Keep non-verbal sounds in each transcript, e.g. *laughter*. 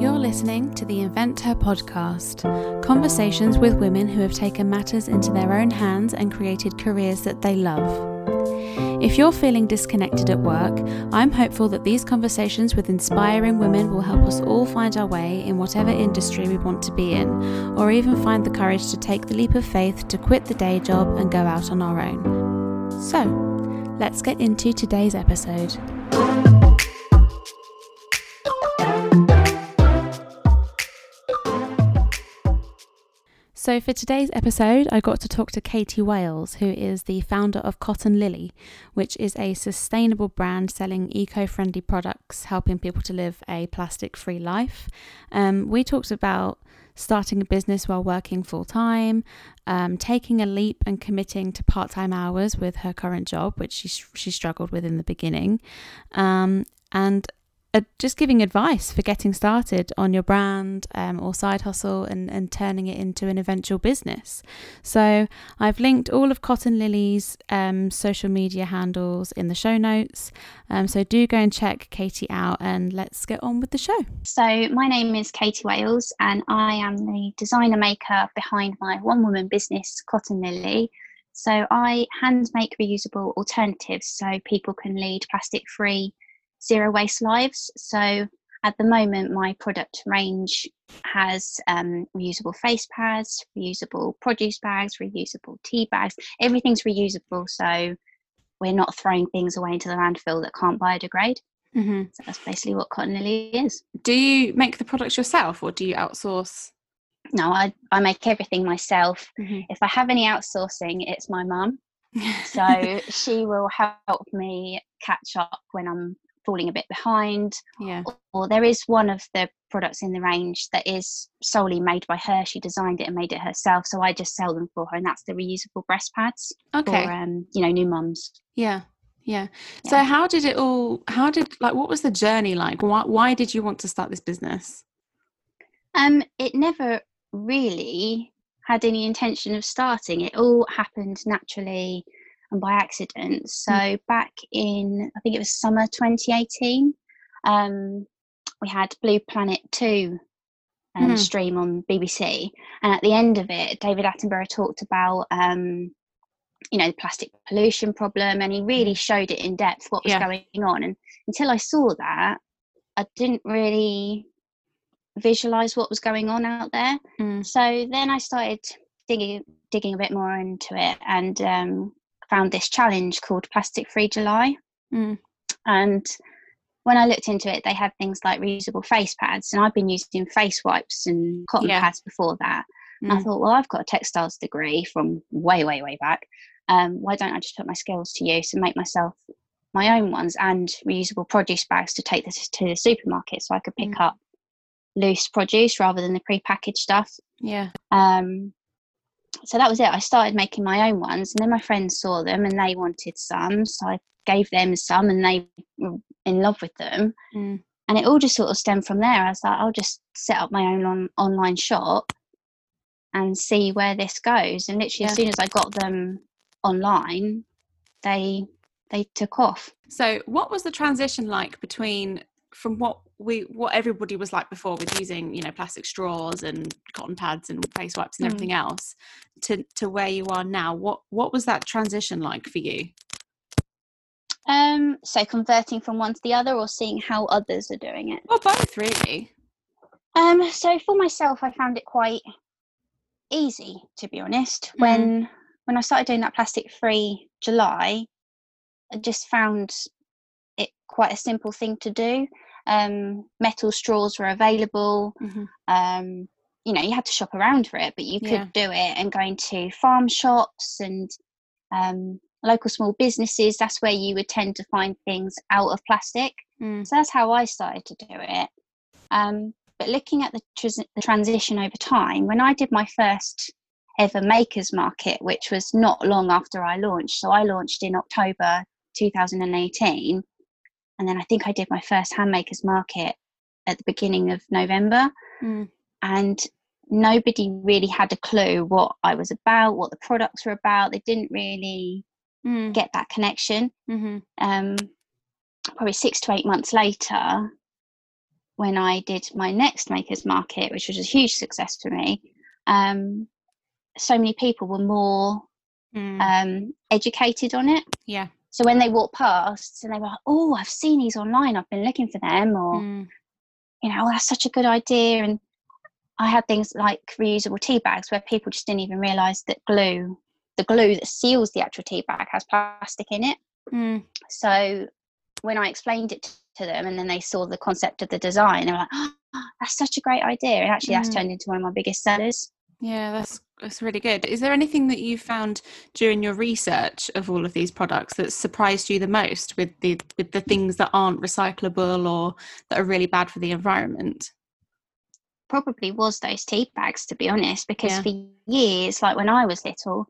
You're listening to the Invent Her podcast conversations with women who have taken matters into their own hands and created careers that they love. If you're feeling disconnected at work, I'm hopeful that these conversations with inspiring women will help us all find our way in whatever industry we want to be in, or even find the courage to take the leap of faith to quit the day job and go out on our own. So, let's get into today's episode. So, for today's episode, I got to talk to Katie Wales, who is the founder of Cotton Lily, which is a sustainable brand selling eco friendly products, helping people to live a plastic free life. Um, we talked about starting a business while working full time, um, taking a leap and committing to part time hours with her current job, which she, she struggled with in the beginning, um, and just giving advice for getting started on your brand um, or side hustle and, and turning it into an eventual business. So I've linked all of Cotton Lily's um, social media handles in the show notes. Um, so do go and check Katie out and let's get on with the show. So my name is Katie Wales and I am the designer maker behind my one woman business, Cotton Lily. So I hand make reusable alternatives so people can lead plastic free zero waste lives. So at the moment, my product range has um, reusable face pads, reusable produce bags, reusable tea bags. Everything's reusable, so we're not throwing things away into the landfill that can't biodegrade. Mm-hmm. So that's basically what Cotton Lily is. Do you make the products yourself, or do you outsource? No, I I make everything myself. Mm-hmm. If I have any outsourcing, it's my mum. *laughs* so she will help me catch up when I'm falling a bit behind. Yeah. Or, there is one of the products in the range that is solely made by her. She designed it and made it herself. So I just sell them for her, and that's the reusable breast pads. Okay. For um, you know, new mums. Yeah. Yeah. yeah. So how did it all? How did like what was the journey like? Why why did you want to start this business? Um, it never really had any intention of starting. It all happened naturally and by accident. So mm. back in, I think it was summer 2018, um, we had Blue Planet 2 um, mm. stream on BBC. And at the end of it, David Attenborough talked about, um, you know, the plastic pollution problem, and he really mm. showed it in depth what was yeah. going on. And until I saw that, I didn't really visualize what was going on out there. Mm. So then I started digging digging a bit more into it and um, found this challenge called Plastic Free July. Mm. And when I looked into it, they had things like reusable face pads, and I've been using face wipes and cotton yeah. pads before that. Mm. I thought, well, I've got a textiles degree from way, way, way back. Um, why don't I just put my skills to use and make myself my own ones and reusable produce bags to take this to the supermarket so I could pick mm. up loose produce rather than the pre-packaged stuff. Yeah. Um, so that was it. I started making my own ones, and then my friends saw them and they wanted some, so I gave them some, and they were in love with them. Mm. And it all just sort of stemmed from there. I was like, I'll just set up my own on- online shop and see where this goes. And literally, yeah. as soon as I got them online, they they took off. So, what was the transition like between from what we what everybody was like before with using you know plastic straws and cotton pads and face wipes and mm. everything else to to where you are now what what was that transition like for you um so converting from one to the other or seeing how others are doing it well both really um so for myself i found it quite easy to be honest mm. when when i started doing that plastic free july i just found quite a simple thing to do um, metal straws were available. Mm-hmm. Um, you know, you had to shop around for it, but you could yeah. do it and going to farm shops and um, local small businesses. That's where you would tend to find things out of plastic. Mm. So that's how I started to do it. Um, but looking at the, tr- the transition over time, when I did my first ever makers market, which was not long after I launched, so I launched in October 2018 and then I think I did my first handmakers market at the beginning of November, mm. and nobody really had a clue what I was about, what the products were about. They didn't really mm. get that connection. Mm-hmm. Um, probably six to eight months later, when I did my next Makers Market, which was a huge success for me, um, so many people were more mm. um, educated on it. Yeah. So when they walked past and they were like, "Oh, I've seen these online. I've been looking for them," or mm. you know, oh, "That's such a good idea." And I had things like reusable tea bags where people just didn't even realise that glue, the glue that seals the actual tea bag, has plastic in it. Mm. So when I explained it to them and then they saw the concept of the design, they were like, oh, "That's such a great idea!" And actually, mm. that's turned into one of my biggest sellers. Yeah, that's that's really good. Is there anything that you found during your research of all of these products that surprised you the most with the with the things that aren't recyclable or that are really bad for the environment? Probably was those tea bags, to be honest, because yeah. for years, like when I was little,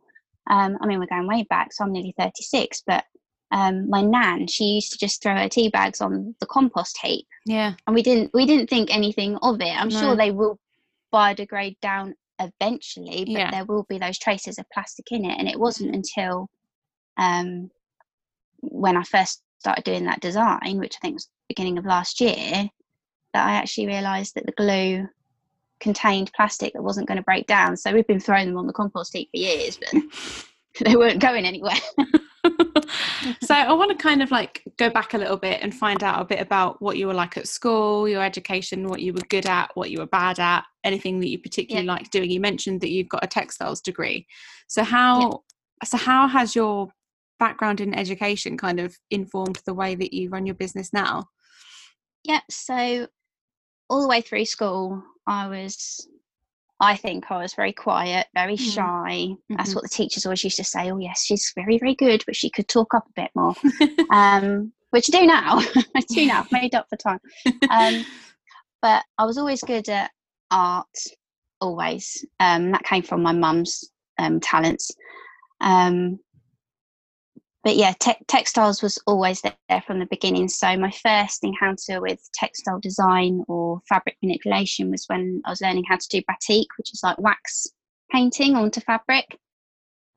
um, I mean, we're going way back, so I'm nearly 36, but um, my nan, she used to just throw her tea bags on the compost heap. Yeah. And we didn't we didn't think anything of it. I'm no. sure they will biodegrade down eventually, but yeah. there will be those traces of plastic in it. And it wasn't until um, when I first started doing that design, which I think was beginning of last year, that I actually realised that the glue contained plastic that wasn't going to break down. So we've been throwing them on the compost heap for years, but *laughs* they weren't going anywhere. *laughs* so I want to kind of like go back a little bit and find out a bit about what you were like at school, your education, what you were good at, what you were bad at, anything that you particularly yeah. like doing. You mentioned that you've got a textiles degree. So how yeah. so how has your background in education kind of informed the way that you run your business now? Yeah, so all the way through school I was I think I was very quiet, very mm. shy. Mm-hmm. That's what the teachers always used to say. Oh, yes, she's very, very good, but she could talk up a bit more. *laughs* um, which I do now. *laughs* I do now. I've made up for time. Um, *laughs* but I was always good at art, always. Um, that came from my mum's um, talents. Um, but yeah, te- textiles was always there from the beginning. So my first encounter with textile design or fabric manipulation was when I was learning how to do batik, which is like wax painting onto fabric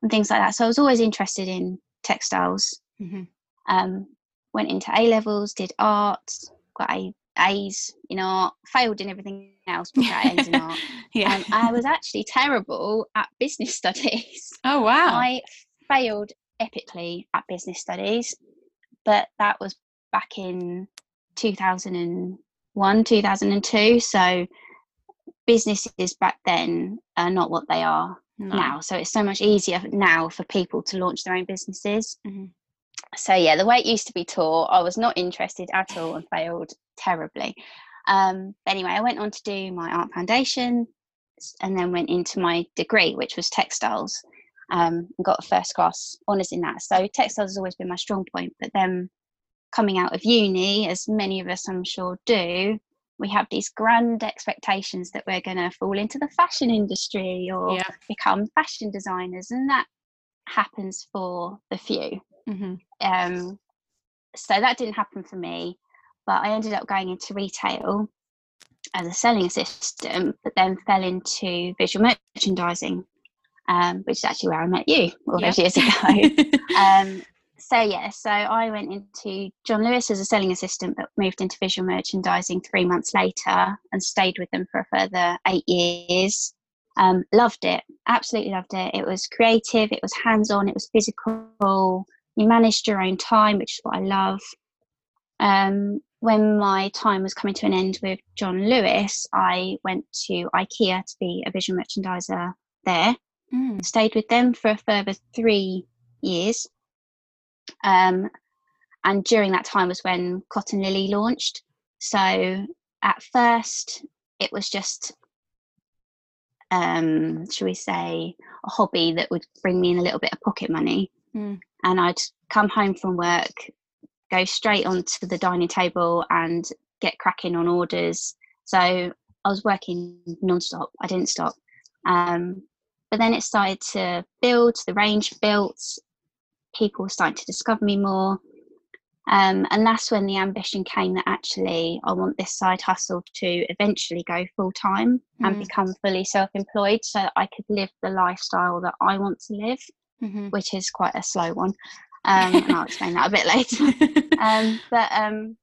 and things like that. So I was always interested in textiles. Mm-hmm. Um, went into A levels, did art, got A A's in art, failed in everything else, but got A's in art. *laughs* yeah. Um, I was actually terrible at business *laughs* studies. Oh wow! I failed epically at business studies, but that was back in 2001, 2002. So businesses back then are not what they are no. now. So it's so much easier now for people to launch their own businesses. Mm-hmm. So yeah, the way it used to be taught, I was not interested at all and failed terribly. Um, anyway, I went on to do my art foundation and then went into my degree, which was textiles um, and got a first class honours in that. So textiles has always been my strong point. But then coming out of uni, as many of us I'm sure do, we have these grand expectations that we're going to fall into the fashion industry or yeah. become fashion designers, and that happens for the few. Mm-hmm. Um, so that didn't happen for me, but I ended up going into retail as a selling assistant, but then fell into visual merchandising um, which is actually where I met you all those years ago. *laughs* um, so yeah, so I went into John Lewis as a selling assistant, but moved into visual merchandising three months later and stayed with them for a further eight years. Um, loved it, absolutely loved it. It was creative, it was hands-on, it was physical. You managed your own time, which is what I love. Um, when my time was coming to an end with John Lewis, I went to IKEA to be a visual merchandiser there mm. stayed with them for a further three years. Um, and during that time was when Cotton Lily launched. So at first, it was just, um, should we say, a hobby that would bring me in a little bit of pocket money. Mm. And I'd come home from work, go straight onto the dining table and get cracking on orders. So I was working non-stop. I didn't stop. Um, but then it started to build, the range built, people started to discover me more. Um, and that's when the ambition came that actually I want this side hustle to eventually go full time mm. and become fully self employed so that I could live the lifestyle that I want to live, mm-hmm. which is quite a slow one. Um, and I'll explain that a bit later. *laughs* um, but um,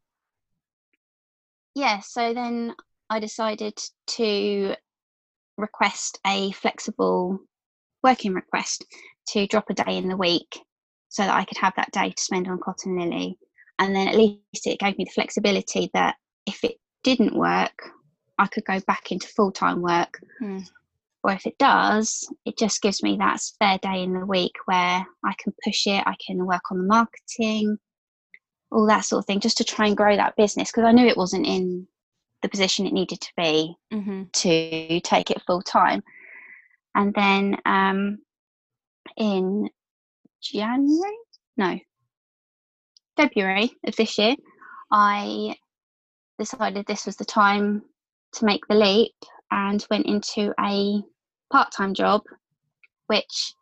yeah, so then I decided to request a flexible working request to drop a day in the week so that I could have that day to spend on Cotton Lily. And then at least it gave me the flexibility that if it didn't work, I could go back into full time work. Mm. Or if it does, it just gives me that spare day in the week where I can push it, I can work on the marketing, all that sort of thing, just to try and grow that business because I knew it wasn't in the position it needed to be Mm-hmm. to take it full time. And then um, in January, no, February of this year, I decided this was the time to make the leap and went into a part time job, which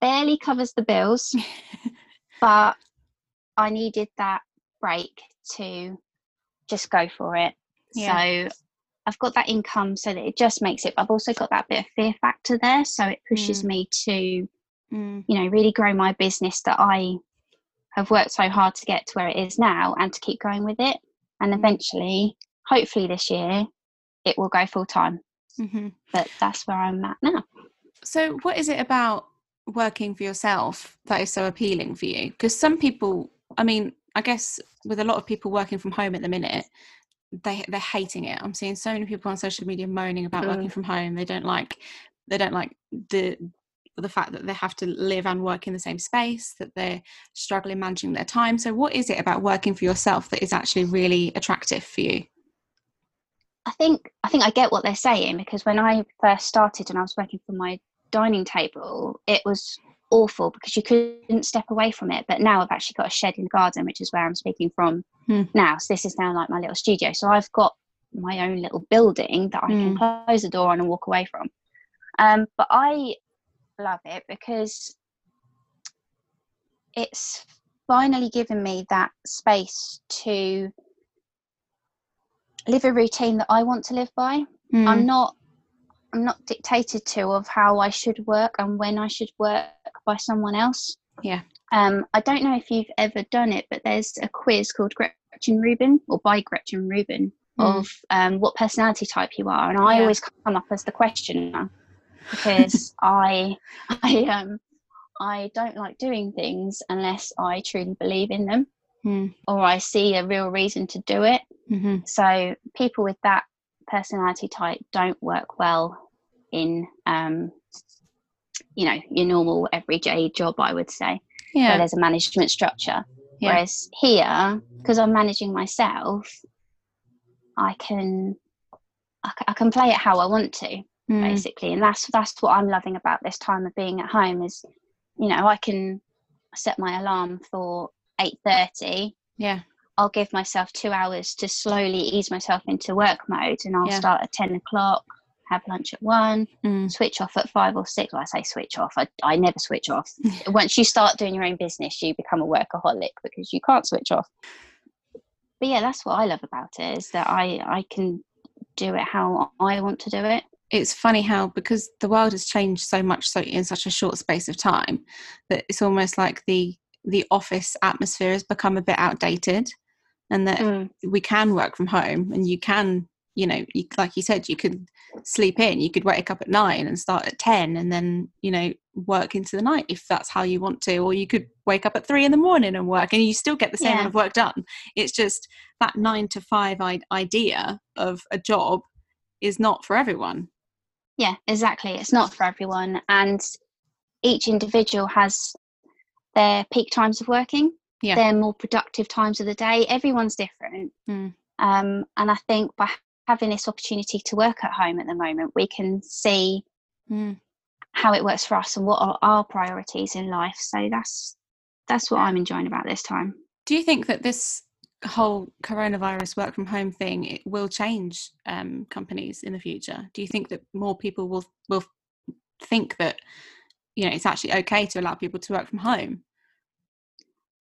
barely covers the bills, *laughs* but I needed that break to just go for it. Yeah. So I've got that income so that it just makes it. I've also got that bit of fear factor there, so it pushes Mm. me to, Mm. you know, really grow my business that I have worked so hard to get to where it is now, and to keep going with it. And Mm. eventually, hopefully this year, it will go full time. Mm-hmm. But that's where I'm at now. So, what is it about working for yourself that is so appealing for you? Because some people, I mean, I guess with a lot of people working from home at the minute, they they're hating it. I'm seeing so many people on social media moaning about working Mm. from home. They don't like they don't like the the fact that they have to live and work in the same space, that they're struggling managing their time. So, what is it about working for yourself that is actually really attractive for you? I think I think I get what they're saying because when I first started and I was working from my dining table, it was awful because you couldn't step away from it. But now I've actually got a shed in the garden, which is where I'm speaking from Hmm. now. So this is now like my little studio. So I've got my own little building that I can close the door on and walk away from. Um, but I love it because it's finally given me that space to live a routine that I want to live by. Mm. I'm not I'm not dictated to of how I should work and when I should work by someone else. Yeah. Um, I don't know if you've ever done it, but there's a quiz called Gretchen Rubin or by Gretchen Rubin Mm. of um, what personality type you are, and I Yeah. always come up as the questioner because *laughs* I I um I don't like doing things unless I truly believe in them Mm. or I see a real reason to do it. hmm So people with that personality type don't work well in um, you know your normal everyday job. I would say where Yeah. there's a management structure. Yeah. Whereas here, because I'm managing myself, I can I, I can play it how I want to Mm. basically, and that's that's what I'm loving about this time of being at home is you know I can set my alarm for eight thirty Yeah. I'll give myself two hours to slowly ease myself into work mode, and I'll Yeah. start at ten o'clock, have lunch at one, Mm. switch off at five or six. Well, I say switch off. I, I never switch off. *laughs* Once you start doing your own business, you become a workaholic because you can't switch off. But yeah, that's what I love about it is that I I can do it how I want to do it. it's funny how because the world has changed so much so in such a short space of time that it's almost like the the office atmosphere has become a bit outdated and that Mm. we can work from home and you can you know you, like you said you could sleep in you could wake up at nine and start at 10 and then you know work into the night if that's how you want to or you could wake up at three in the morning and work and you still get the same Yeah. amount of work done it's just that nine to five I- idea of a job is not for everyone Yeah, exactly. It's not for everyone, and each individual has their peak times of working. Yeah. Their more productive times of the day. Everyone's different. Mm. Um, and I think by having this opportunity to work at home at the moment, we can see Mm. how it works for us and what are our priorities in life. So that's that's what I'm enjoying about this time. Do you think that this whole coronavirus work from home thing it will change um, companies in the future? Do you think that more people will will think that you know it's actually okay to allow people to work from home?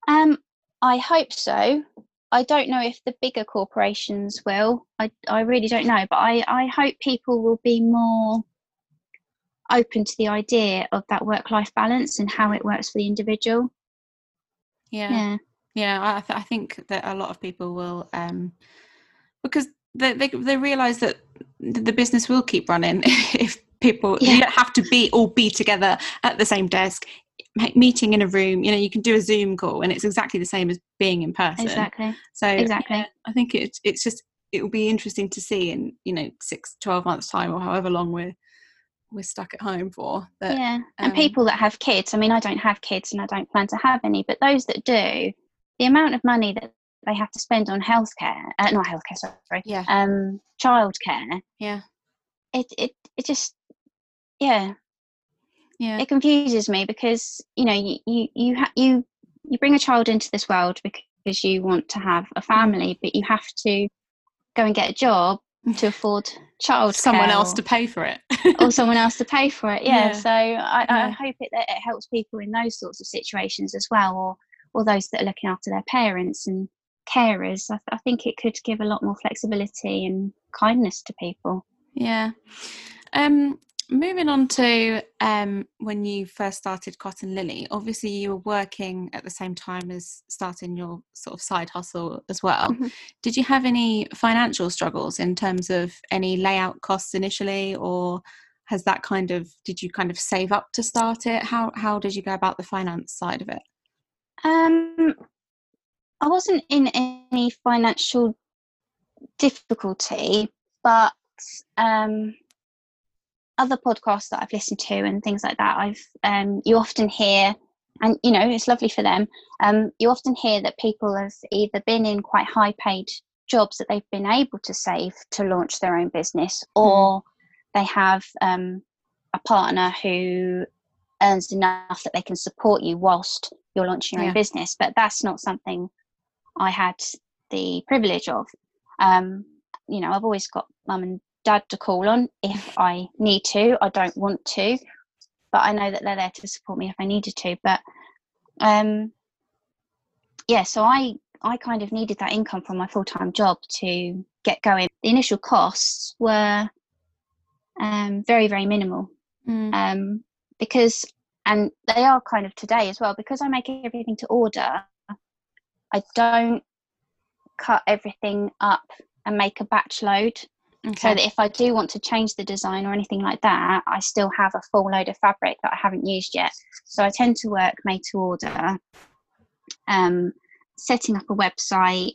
Um, I hope so. I don't know if the bigger corporations will. I, I really don't know, but I, I hope people will be more open to the idea of that work life balance and how it works for the individual. Yeah, Yeah. yeah. I, th- I think that a lot of people will um, because they they, they realize that the business will keep running *laughs* if people yeah. you don't have to be all be together at the same desk meeting in a room you know you can do a zoom call and it's exactly the same as being in person. Exactly. So exactly. yeah, i think it's it's just it will be interesting to see in you know six 12 months time or however long we're we're stuck at home for that, yeah and um, people that have kids i mean i don't have kids and i don't plan to have any but those that do the amount of money that they have to spend on healthcare uh, not healthcare sorry yeah. um childcare yeah. it it it just yeah yeah. it confuses me because you know you you you, ha- you you bring a child into this world because you want to have a family but you have to go and get a job *laughs* to afford child someone else or, to pay for it. or *laughs* someone else to pay for it yeah, yeah. so I, yeah. I, hope it, it helps people in those sorts of situations as well or or those that are looking after their parents and carers. I, I think it could give a lot more flexibility and kindness to people. Yeah. Um moving on to um, when you first started Cotton Lily, obviously you were working at the same time as starting your sort of side hustle as well. Mm-hmm. Did you have any financial struggles in terms of any layout costs initially, or has that kind of did you kind of save up to start it? How how did you go about the finance side of it? Um, I wasn't in any financial difficulty, but um other podcasts that I've listened to and things like that, I've um, you often hear, and you know it's lovely for them. Um, you often hear that people have either been in quite high paid jobs that they've been able to save to launch their own business, hmm. or mm. they have um, a partner who earns enough that they can support you whilst you're launching your yeah. own business. But that's not something I had the privilege of. Um, you know, I've always got mum and dad to call on if I need to. I don't want to, but I know that they're there to support me if I needed to. But um, yeah, so I I kind of needed that income from my full time job to get going. The initial costs were um, very very minimal mm. um, because, and they are kind of today as well because I make everything to order. I don't cut everything up and make a batch load Okay. So that if I do want to change the design or anything like that, I still have a full load of fabric that I haven't used yet. So I tend to work made to order. Um, setting up a website,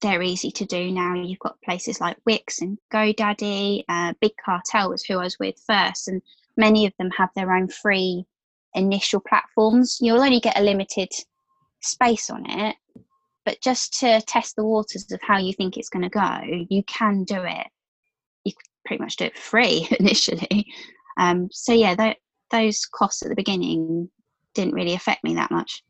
they're easy to do now. You've got places like Wix and GoDaddy, uh, Big Cartel was who I was with first, and many of them have their own free initial platforms. You'll only get a limited space on it, but just to test the waters of how you think it's going to go you can do it. You could pretty much do it free *laughs* initially. Um, so yeah th- those costs at the beginning didn't really affect me that much.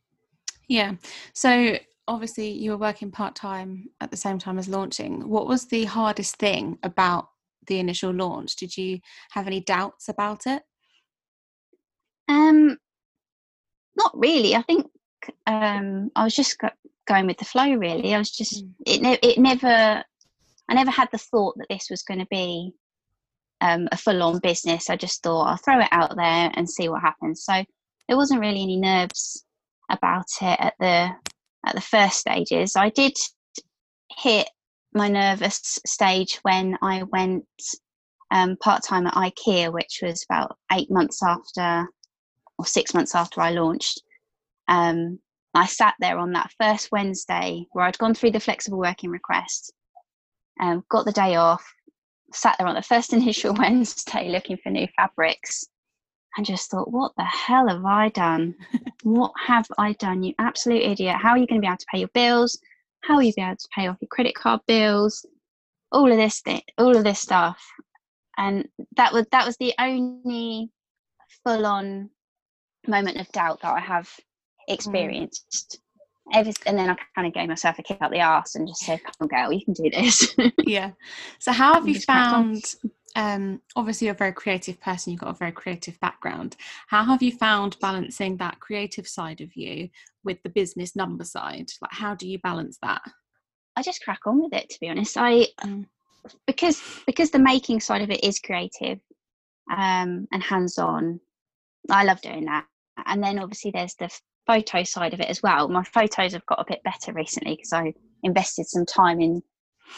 Yeah. So obviously you were working part-time at the same time as launching. What was the hardest thing about the initial launch? Did you have any doubts about it? Um not really. I think um i was just going with the flow really. I was just mm. it, ne- it never i never had the thought that this was going to be um, a full-on business. I just thought i'll throw it out there and see what happens. So there wasn't really any nerves about it at the at the first stages. I did hit my nervous stage when i went um, part-time at ikea which was about eight months after or six months after i launched um, I sat there on that first Wednesday where I'd gone through the flexible working request, um, got the day off, sat there on the first *laughs* initial Wednesday looking for new fabrics, and just thought, what the hell have I done? what have I done? You absolute idiot. How are you going to be able to pay your bills? How are you going to be able to pay off your credit card bills? All of this all of this stuff. And that was that was the only full on moment of doubt that I have. Experienced. Mm. and then I kind of gave myself a kick up the arse and just said, "Come on, girl, you can do this." *laughs* yeah. So, how have you found? Um, obviously, you're a very creative person. You've got a very creative background. How have you found balancing that creative side of you with the business number side? Like, how do you balance that? I just crack on with it. To be honest, I mm. because because the making side of it is creative um, and hands on. I love doing that. And then obviously there's the photo side of it as well. My photos have got a bit better recently because I invested some time in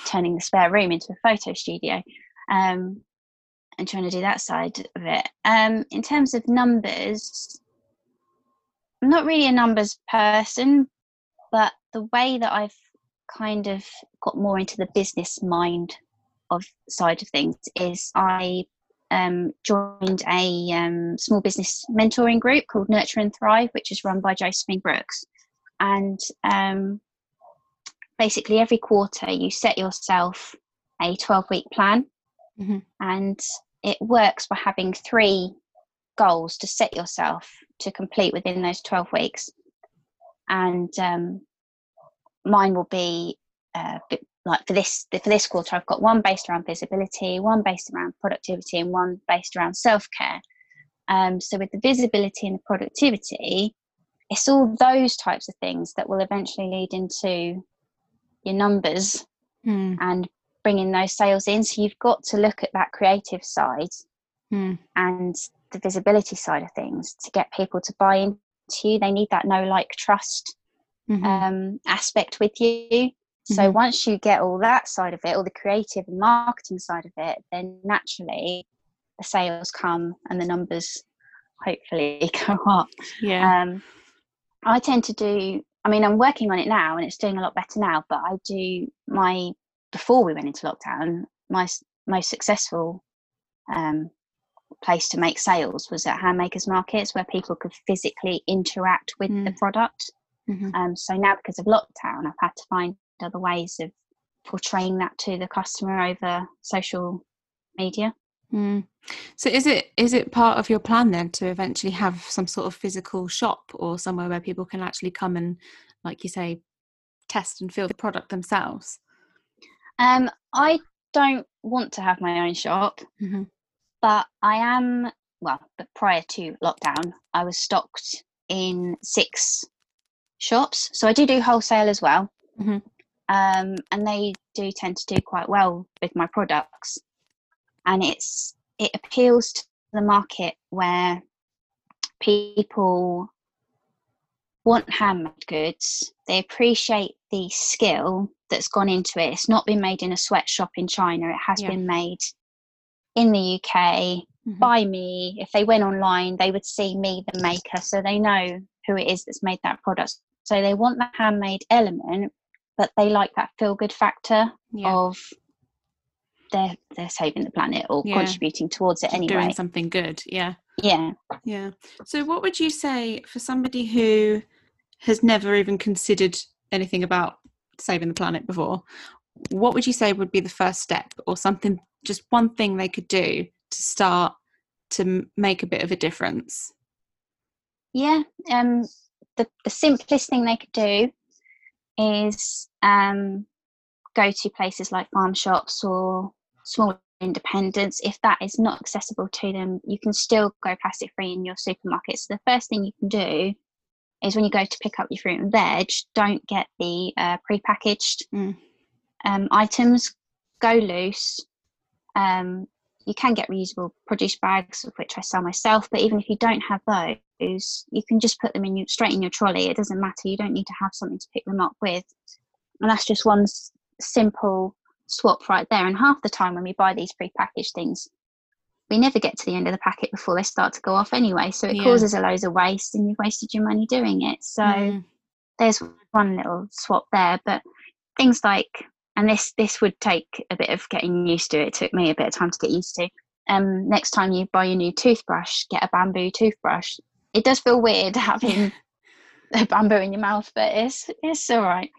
turning the spare room into a photo studio um, and trying to do that side of it. Um, in terms of numbers, I'm not really a numbers person, but the way that I've kind of got more into the business mind of side of things is I um, joined a um, small business mentoring group called Nurture and Thrive, which is run by Josephine Brooks. And um, basically, every quarter you set yourself a 12 week plan, mm-hmm. and it works by having three goals to set yourself to complete within those 12 weeks. And um, mine will be uh, like for this for this quarter i've got one based around visibility one based around productivity and one based around self-care um, so with the visibility and the productivity it's all those types of things that will eventually lead into your numbers mm. and bringing those sales in so you've got to look at that creative side mm. and the visibility side of things to get people to buy into you they need that know like trust mm-hmm. um, aspect with you so mm-hmm. once you get all that side of it, all the creative and marketing side of it, then naturally the sales come and the numbers hopefully *laughs* go up. Yeah. Um, I tend to do. I mean, I'm working on it now, and it's doing a lot better now. But I do my before we went into lockdown, my most successful um, place to make sales was at handmakers markets, where people could physically interact with mm. the product. Mm-hmm. Um, so now, because of lockdown, I've had to find other ways of portraying that to the customer over social media. Mm. So is it is it part of your plan then to eventually have some sort of physical shop or somewhere where people can actually come and, like you say, test and feel the product themselves? Um, I don't want to have my own shop, mm-hmm. but I am well. But prior to lockdown, I was stocked in six shops, so I do do wholesale as well. Mm-hmm um, and they do tend to do quite well with my products. And it's it appeals to the market where people want handmade goods. They appreciate the skill that's gone into it. It's not been made in a sweatshop in China. It has yeah. been made in the UK mm-hmm. by me. If they went online, they would see me, the maker, so they know who it is that's made that product. So they want the handmade element, but they like that feel good factor yeah. of they're they're saving the planet or yeah. contributing towards it anyway. Doing something good, yeah. Yeah. Yeah. So what would you say for somebody who has never even considered anything about saving the planet before? What would you say would be the first step or something just one thing they could do to start to make a bit of a difference? Yeah, um the the simplest thing they could do is um, go to places like farm shops or small independents. If that is not accessible to them, you can still go plastic free in your supermarket. So the first thing you can do is when you go to pick up your fruit and veg, don't get the uh, pre-packaged mm. um, items. Go loose. Um, you can get reusable produce bags, of which I sell myself. But even if you don't have those, you can just put them in your, straight in your trolley. It doesn't matter. You don't need to have something to pick them up with. And that's just one s- simple swap right there. And half the time when we buy these pre-packaged things, we never get to the end of the packet before they start to go off anyway. So it yeah. causes a load of waste, and you've wasted your money doing it. So mm. there's one little swap there. But things like and this this would take a bit of getting used to. It took me a bit of time to get used to. Um, next time you buy a new toothbrush, get a bamboo toothbrush. It does feel weird *laughs* having *laughs* a bamboo in your mouth, but it's it's all right.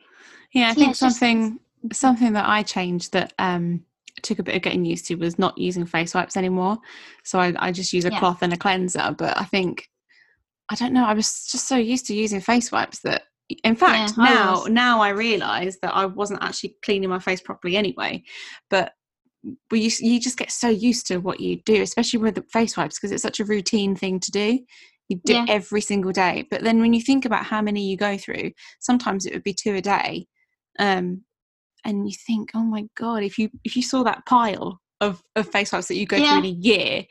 Yeah, I think yeah, something just... something that I changed that um, took a bit of getting used to was not using face wipes anymore. So I, I just use a yeah. cloth and a cleanser. But I think I don't know. I was just so used to using face wipes that in fact yeah, now now i realize that i wasn't actually cleaning my face properly anyway but you, you just get so used to what you do especially with the face wipes because it's such a routine thing to do. You do yeah. it every single day but then when you think about how many you go through sometimes it would be two a day um, and you think oh my god if you if you saw that pile of, of face wipes that you go yeah. through in a year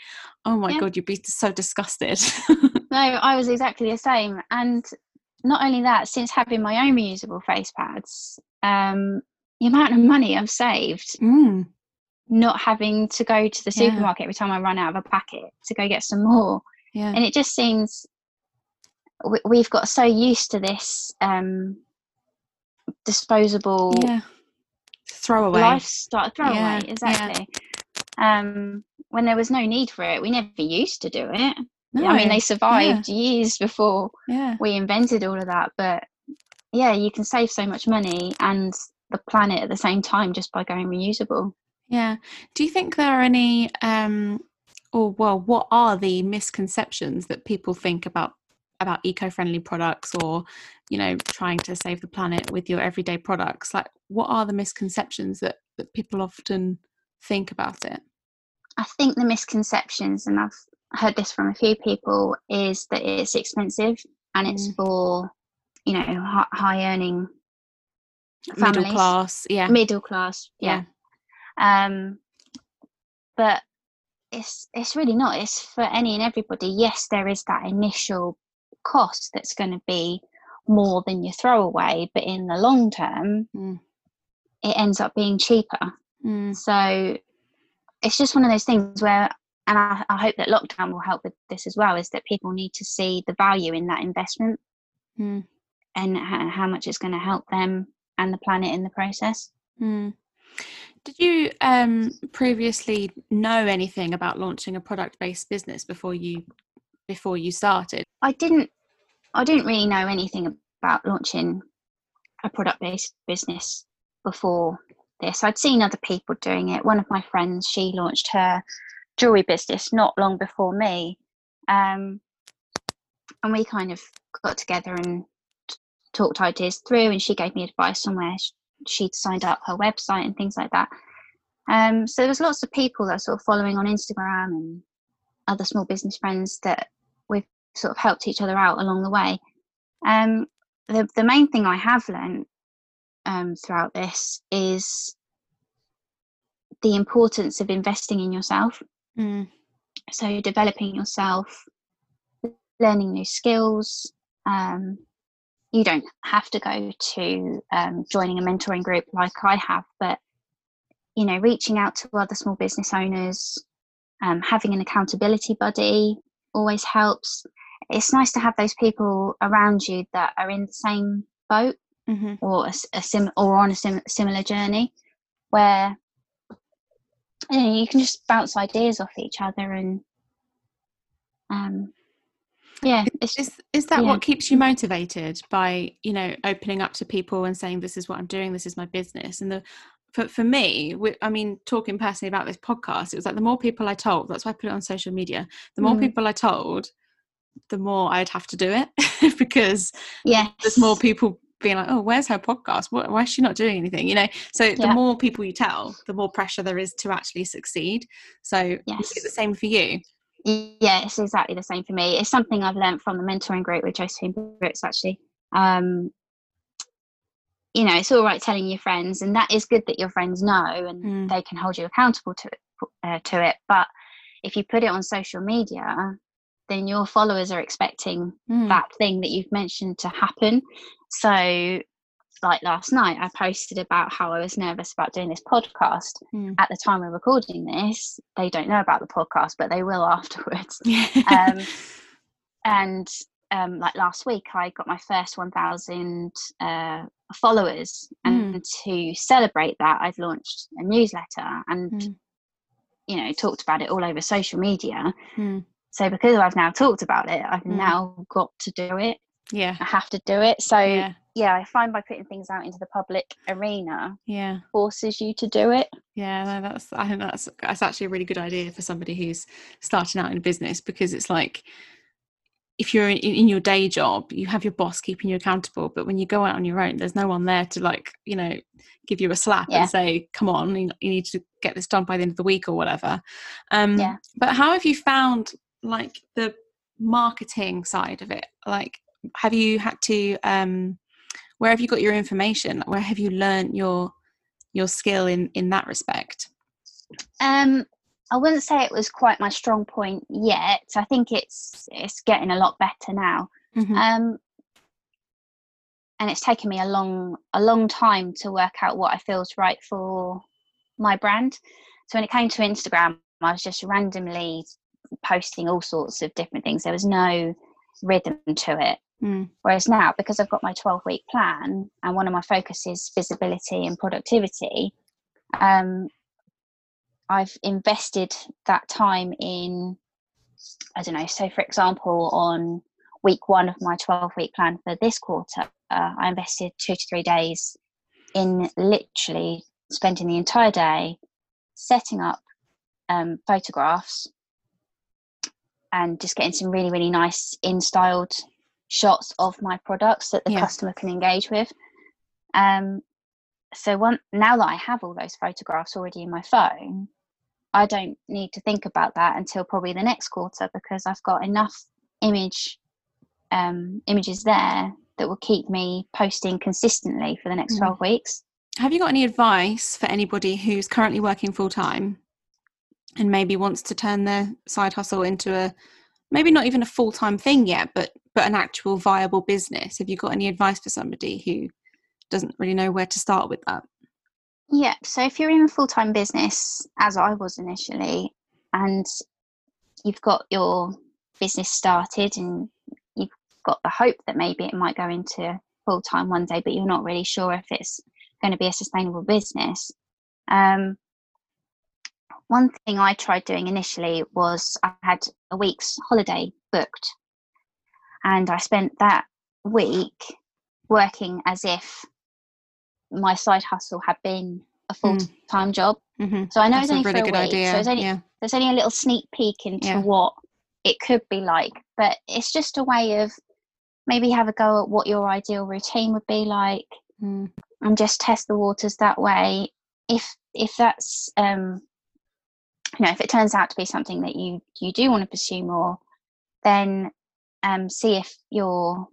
oh my god you'd be so disgusted. *laughs* No i was exactly the same and not only that, since having my own reusable face pads, um, the amount of money I've saved Mm. not having to go to the Yeah. supermarket every time I run out of a packet to go get some more. Yeah. And it just seems we, we've got so used to this um, disposable yeah. Throwaway. lifestyle throwaway Yeah, yeah. exactly. Um, when there was no need for it, we never used to do it. No. I mean, they survived years before yeah. we invented all of that, but yeah, you can save so much money and the planet at the same time just by going reusable. Yeah. Do you think there are any, um, or well, what are the misconceptions that people think about about eco-friendly products, or you know, trying to save the planet with your everyday products? Like, what are the misconceptions that that people often think about it? I think the misconceptions, and I've heard this from a few people, is that it's expensive and it's Mm. for you know hi- high earning Middle class, yeah, middle class, yeah. Um, but it's it's really not. It's for any and everybody. Yes, there is that initial cost that's going to be more than your throwaway, but in the long term, Mm. it ends up being cheaper. Mm. So it's just one of those things where, and I, I hope that lockdown will help with this as well, is that people need to see the value in that investment Mm. and how, how much it's going to help them and the planet in the process. Mm. Did you um, previously know anything about launching a product-based business before you before you started? I didn't, I didn't really know anything about launching a product-based business before this. I'd seen other people doing it. One of my friends, she launched her jewelry business not long before me, um, and we kind of got together and t- talked ideas through. And she gave me advice on where she'd signed up her website and things like that. Um, so there was lots of people that sort of following on Instagram and other small business friends that we've sort of helped each other out along the way. Um, the the main thing I have learned um, throughout this is the importance of investing in yourself. Mm. So developing yourself, learning new skills. Um, you don't have to go to um, joining a mentoring group like I have, but you know, reaching out to other small business owners, um, having an accountability buddy always helps. It's nice to have those people around you that are in the same boat hmm or a, a sim or on a sim- similar journey where you know you can just bounce ideas off each other and um yeah it's Is is that Yeah. what keeps you motivated by you know opening up to people and saying this is what I'm doing, this is my business, and the for for me, wi- I mean, talking personally about this podcast, it was like the more people I told, that's why I put it on social media. The more Mm. people I told, the more I'd have to do it *laughs* because yeah there's more people being like, oh, where's her podcast? Why is she not doing anything? You know, so the more people you tell, the more pressure there is to actually succeed. So is Yes. it the same for you? yeah it's exactly the same for me it's something i've learned from the mentoring group with josephine brooks actually um you know it's all right telling your friends and that is good that your friends know and Mm. they can hold you accountable to it uh, to it but if you put it on social media then your followers are expecting Mm. that thing that you've mentioned to happen. So, like last night, I posted about how I was nervous about doing this podcast. Mm. At the time we're recording this, they don't know about the podcast, but they will *laughs* afterwards. *laughs* Um, and um, like last week, I got my first 1,000 uh, followers, and to celebrate that, I've launched a newsletter and Mm. you know talked about it all over social media. Mm. So because I've now talked about it, I've Mm. now got to do it. yeah. I have to do it. So Yeah. yeah, I find by putting things out into the public arena Yeah. forces you to do it. Yeah, no, that's I think that's that's actually a really good idea for somebody who's starting out in business because it's like if you're in, in your day job, you have your boss keeping you accountable, but when you go out on your own, there's no one there to like you know give you a slap Yeah. and say, "Come on, you, you need to get this done by the end of the week" or whatever. Um, Yeah. But how have you found like the marketing side of it? Like, have you had to? Um, where have you got your information? Where have you learned your your skill in in that respect? Um, I wouldn't say it was quite my strong point yet. I think it's it's getting a lot better now. Mhm. Um, and it's taken me a long a long time to work out what I feel is right for my brand. So when it came to Instagram, I was just randomly posting all sorts of different things. There was no rhythm to it. Mm. Whereas now, because I've got my 12 week plan and one of my focuses is visibility and productivity, um, I've invested that time in, I don't know, so for example, on week one of my 12 week plan for this quarter, uh, I invested two to three days in literally spending the entire day setting up um, photographs and just getting some really, really nice in styled shots of my products that the yeah. customer can engage with. Um, so one now that I have all those photographs already in my phone, I don't need to think about that until probably the next quarter because I've got enough image um, images there that will keep me posting consistently for the next mm. 12 weeks. Have you got any advice for anybody who's currently working full time and maybe wants to turn their side hustle into a maybe not even a full time thing yet, but but an actual viable business? Have you got any advice for somebody who doesn't really know where to start with that? Yeah, so if you're in a full time business, as I was initially, and you've got your business started and you've got the hope that maybe it might go into full time one day, but you're not really sure if it's going to be a sustainable business. Um, one thing I tried doing initially was I had a week's holiday booked, and I spent that week working as if my side hustle had been a full time mm. job. Mm-hmm. So I know That's it's only really for a week. Idea. So there's only, yeah. there's only a little sneak peek into yeah. what it could be like. But it's just a way of maybe have a go at what your ideal routine would be like mm. and just test the waters that way. If if that's um you know, if it turns out to be something that you you do want to pursue more, then um see if your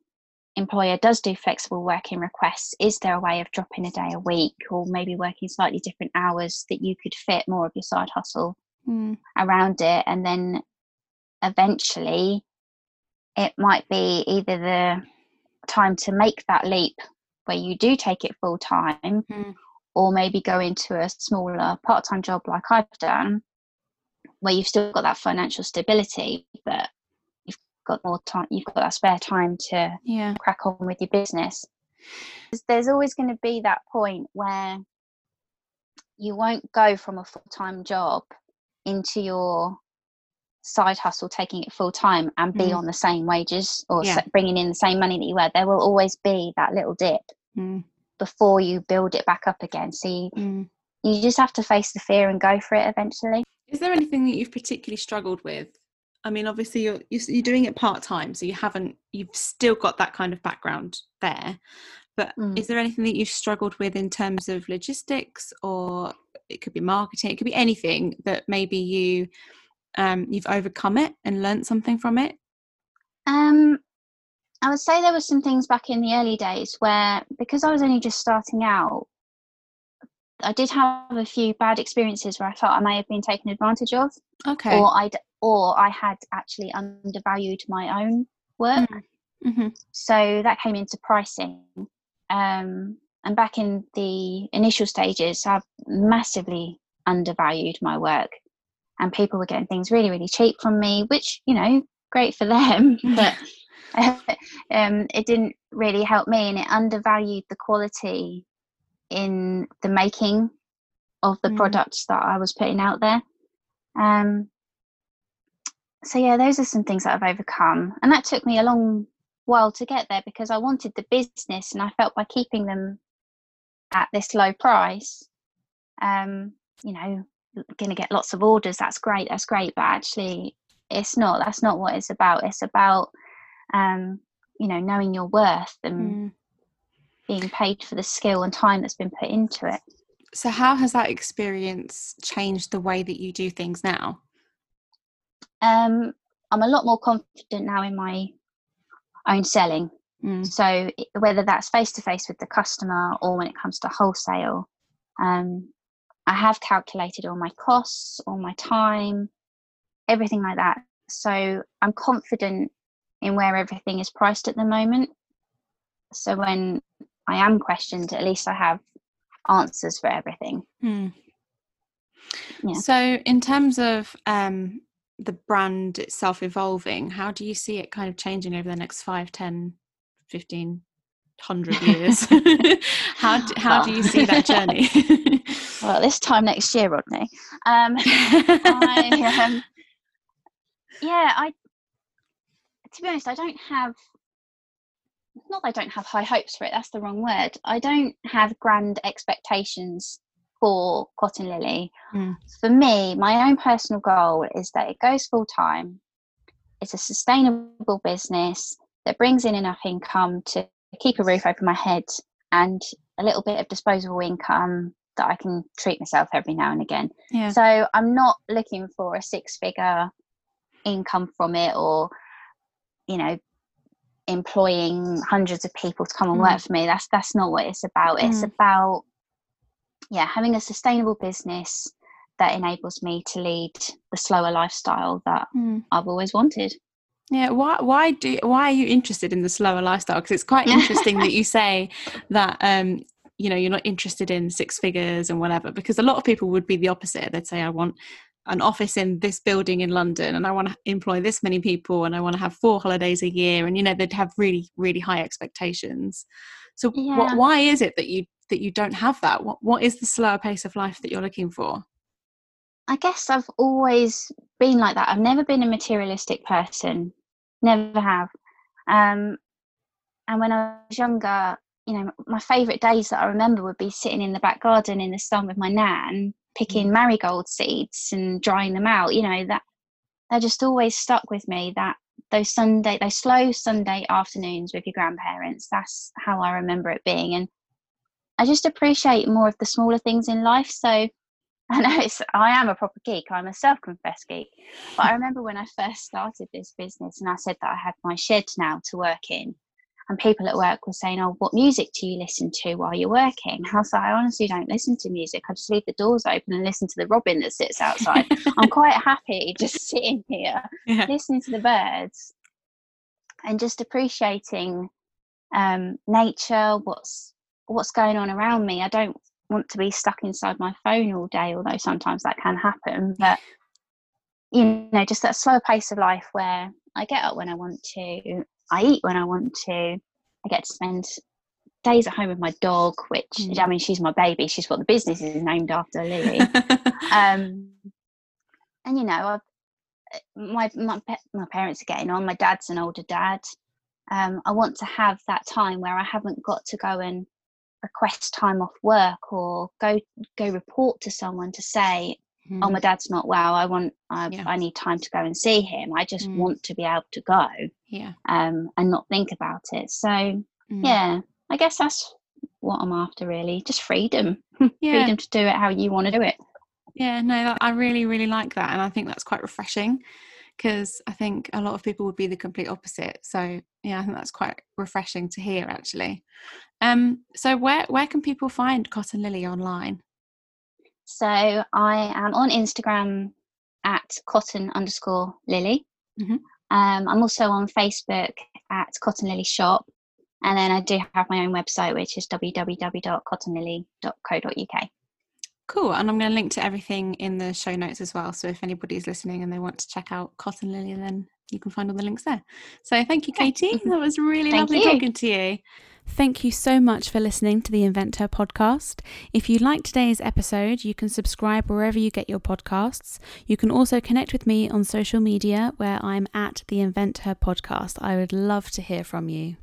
employer does do flexible working requests, is there a way of dropping a day a week or maybe working slightly different hours that you could fit more of your side hustle mm. around it? And then eventually it might be either the time to make that leap where you do take it full time mm. or maybe go into a smaller part time job like I've done where you've still got that financial stability but you've got more time you've got that spare time to yeah. crack on with your business there's always going to be that point where you won't go from a full-time job into your side hustle taking it full time and be mm. on the same wages or yeah. bringing in the same money that you were there will always be that little dip mm. before you build it back up again so you, mm. you just have to face the fear and go for it eventually is there anything that you've particularly struggled with I mean, obviously you're you're doing it part time, so you haven't you've still got that kind of background there. But mm. is there anything that you've struggled with in terms of logistics, or it could be marketing, it could be anything that maybe you um, you've overcome it and learned something from it? Um, I would say there were some things back in the early days where because I was only just starting out, I did have a few bad experiences where I felt I may have been taken advantage of. Okay. Or I or I had actually undervalued my own work. Mm. Mm-hmm. So that came into pricing. Um, and back in the initial stages, I've massively undervalued my work, and people were getting things really, really cheap from me, which you know, great for them, *laughs* but *laughs* um, it didn't really help me, and it undervalued the quality in the making of the mm. products that I was putting out there. Um, so yeah, those are some things that I've overcome, and that took me a long while to get there because I wanted the business, and I felt by keeping them at this low price, um, you know, going to get lots of orders. That's great. That's great, but actually, it's not. That's not what it's about. It's about, um, you know, knowing your worth and mm. Being paid for the skill and time that's been put into it. So, how has that experience changed the way that you do things now? um, I'm a lot more confident now in my own selling. Mm. So whether that's face to face with the customer or when it comes to wholesale, um, I have calculated all my costs, all my time, everything like that. So I'm confident in where everything is priced at the moment. So when I am questioned, at least I have answers for everything. Hmm. Yeah. So, in terms of um, the brand itself evolving, how do you see it kind of changing over the next 5, 10, 15, 100 years? *laughs* *laughs* how, do, how do you see that journey? *laughs* well, this time next year, Rodney. Um, I, um, yeah, I. To be honest, I don't have. Not that I don't have high hopes for it. That's the wrong word. I don't have grand expectations for Cotton Lily. Mm. For me, my own personal goal is that it goes full time. It's a sustainable business that brings in enough income to keep a roof over my head and a little bit of disposable income that I can treat myself every now and again. Yeah. So I'm not looking for a six figure income from it or, you know, employing hundreds of people to come and mm. work for me. That's that's not what it's about. Mm. It's about yeah, having a sustainable business that enables me to lead the slower lifestyle that mm. I've always wanted. Yeah, why why do why are you interested in the slower lifestyle? Because it's quite *laughs* interesting that you say that um you know you're not interested in six figures and whatever because a lot of people would be the opposite they'd say i want an office in this building in london and i want to employ this many people and i want to have four holidays a year and you know they'd have really really high expectations. So yeah. what, why is it that you that you don't have that? What, what is the slower pace of life that you're looking for? I guess i've always been like that. I've never been a materialistic person. Never have. Um, and when i was younger you know, my favourite days that I remember would be sitting in the back garden in the sun with my nan, picking mm. marigold seeds and drying them out. You know, that that just always stuck with me. That those Sunday, those slow Sunday afternoons with your grandparents. That's how I remember it being, and I just appreciate more of the smaller things in life. So *laughs* I know it's I am a proper geek. I'm a self-confessed geek. But I *laughs* remember when I first started this business and I said that I had my shed now to work in and people at work were saying, "Oh, what music do you listen to while you're working?" I was like, "I honestly don't listen to music. I just leave the doors open and listen to the robin that sits outside. *laughs* I'm quite happy just sitting here, yeah. listening to the birds, and just appreciating um, nature. What's what's going on around me. I don't want to be stuck inside my phone all day, although sometimes that can happen. But you know, just that slower pace of life where I get up when I want to, I eat when I want to. I get to spend days at home with my dog, which mm. I mean, she's my baby. She's what the business is named after, Lily. *laughs* um, and you know, I've, my my my parents are getting on. My dad's an older dad. Um, I want to have that time where I haven't got to go and request time off work or go go report to someone to say mm. oh my dad's not well i want I, yeah. I need time to go and see him i just mm. want to be able to go yeah um and not think about it so mm. yeah i guess that's what i'm after really just freedom *laughs* yeah. freedom to do it how you want to do it yeah no i really really like that and i think that's quite refreshing because i think a lot of people would be the complete opposite so yeah i think that's quite refreshing to hear actually um so where where can people find cotton lily online so I am on Instagram at cotton underscore lily. Mm-hmm. Um, I'm also on Facebook at Cotton Lily Shop. And then I do have my own website, which is www.cottonlily.co.uk. Cool. And I'm going to link to everything in the show notes as well. So if anybody's listening and they want to check out Cotton Lily, then you can find all the links there. So thank you, Katie. *laughs* That was really lovely you. talking to you. Thank you so much for listening to the Invent her podcast. If you liked today's episode, you can subscribe wherever you get your podcasts. You can also connect with me on social media where I'm at the Invent her podcast. I would love to hear from you.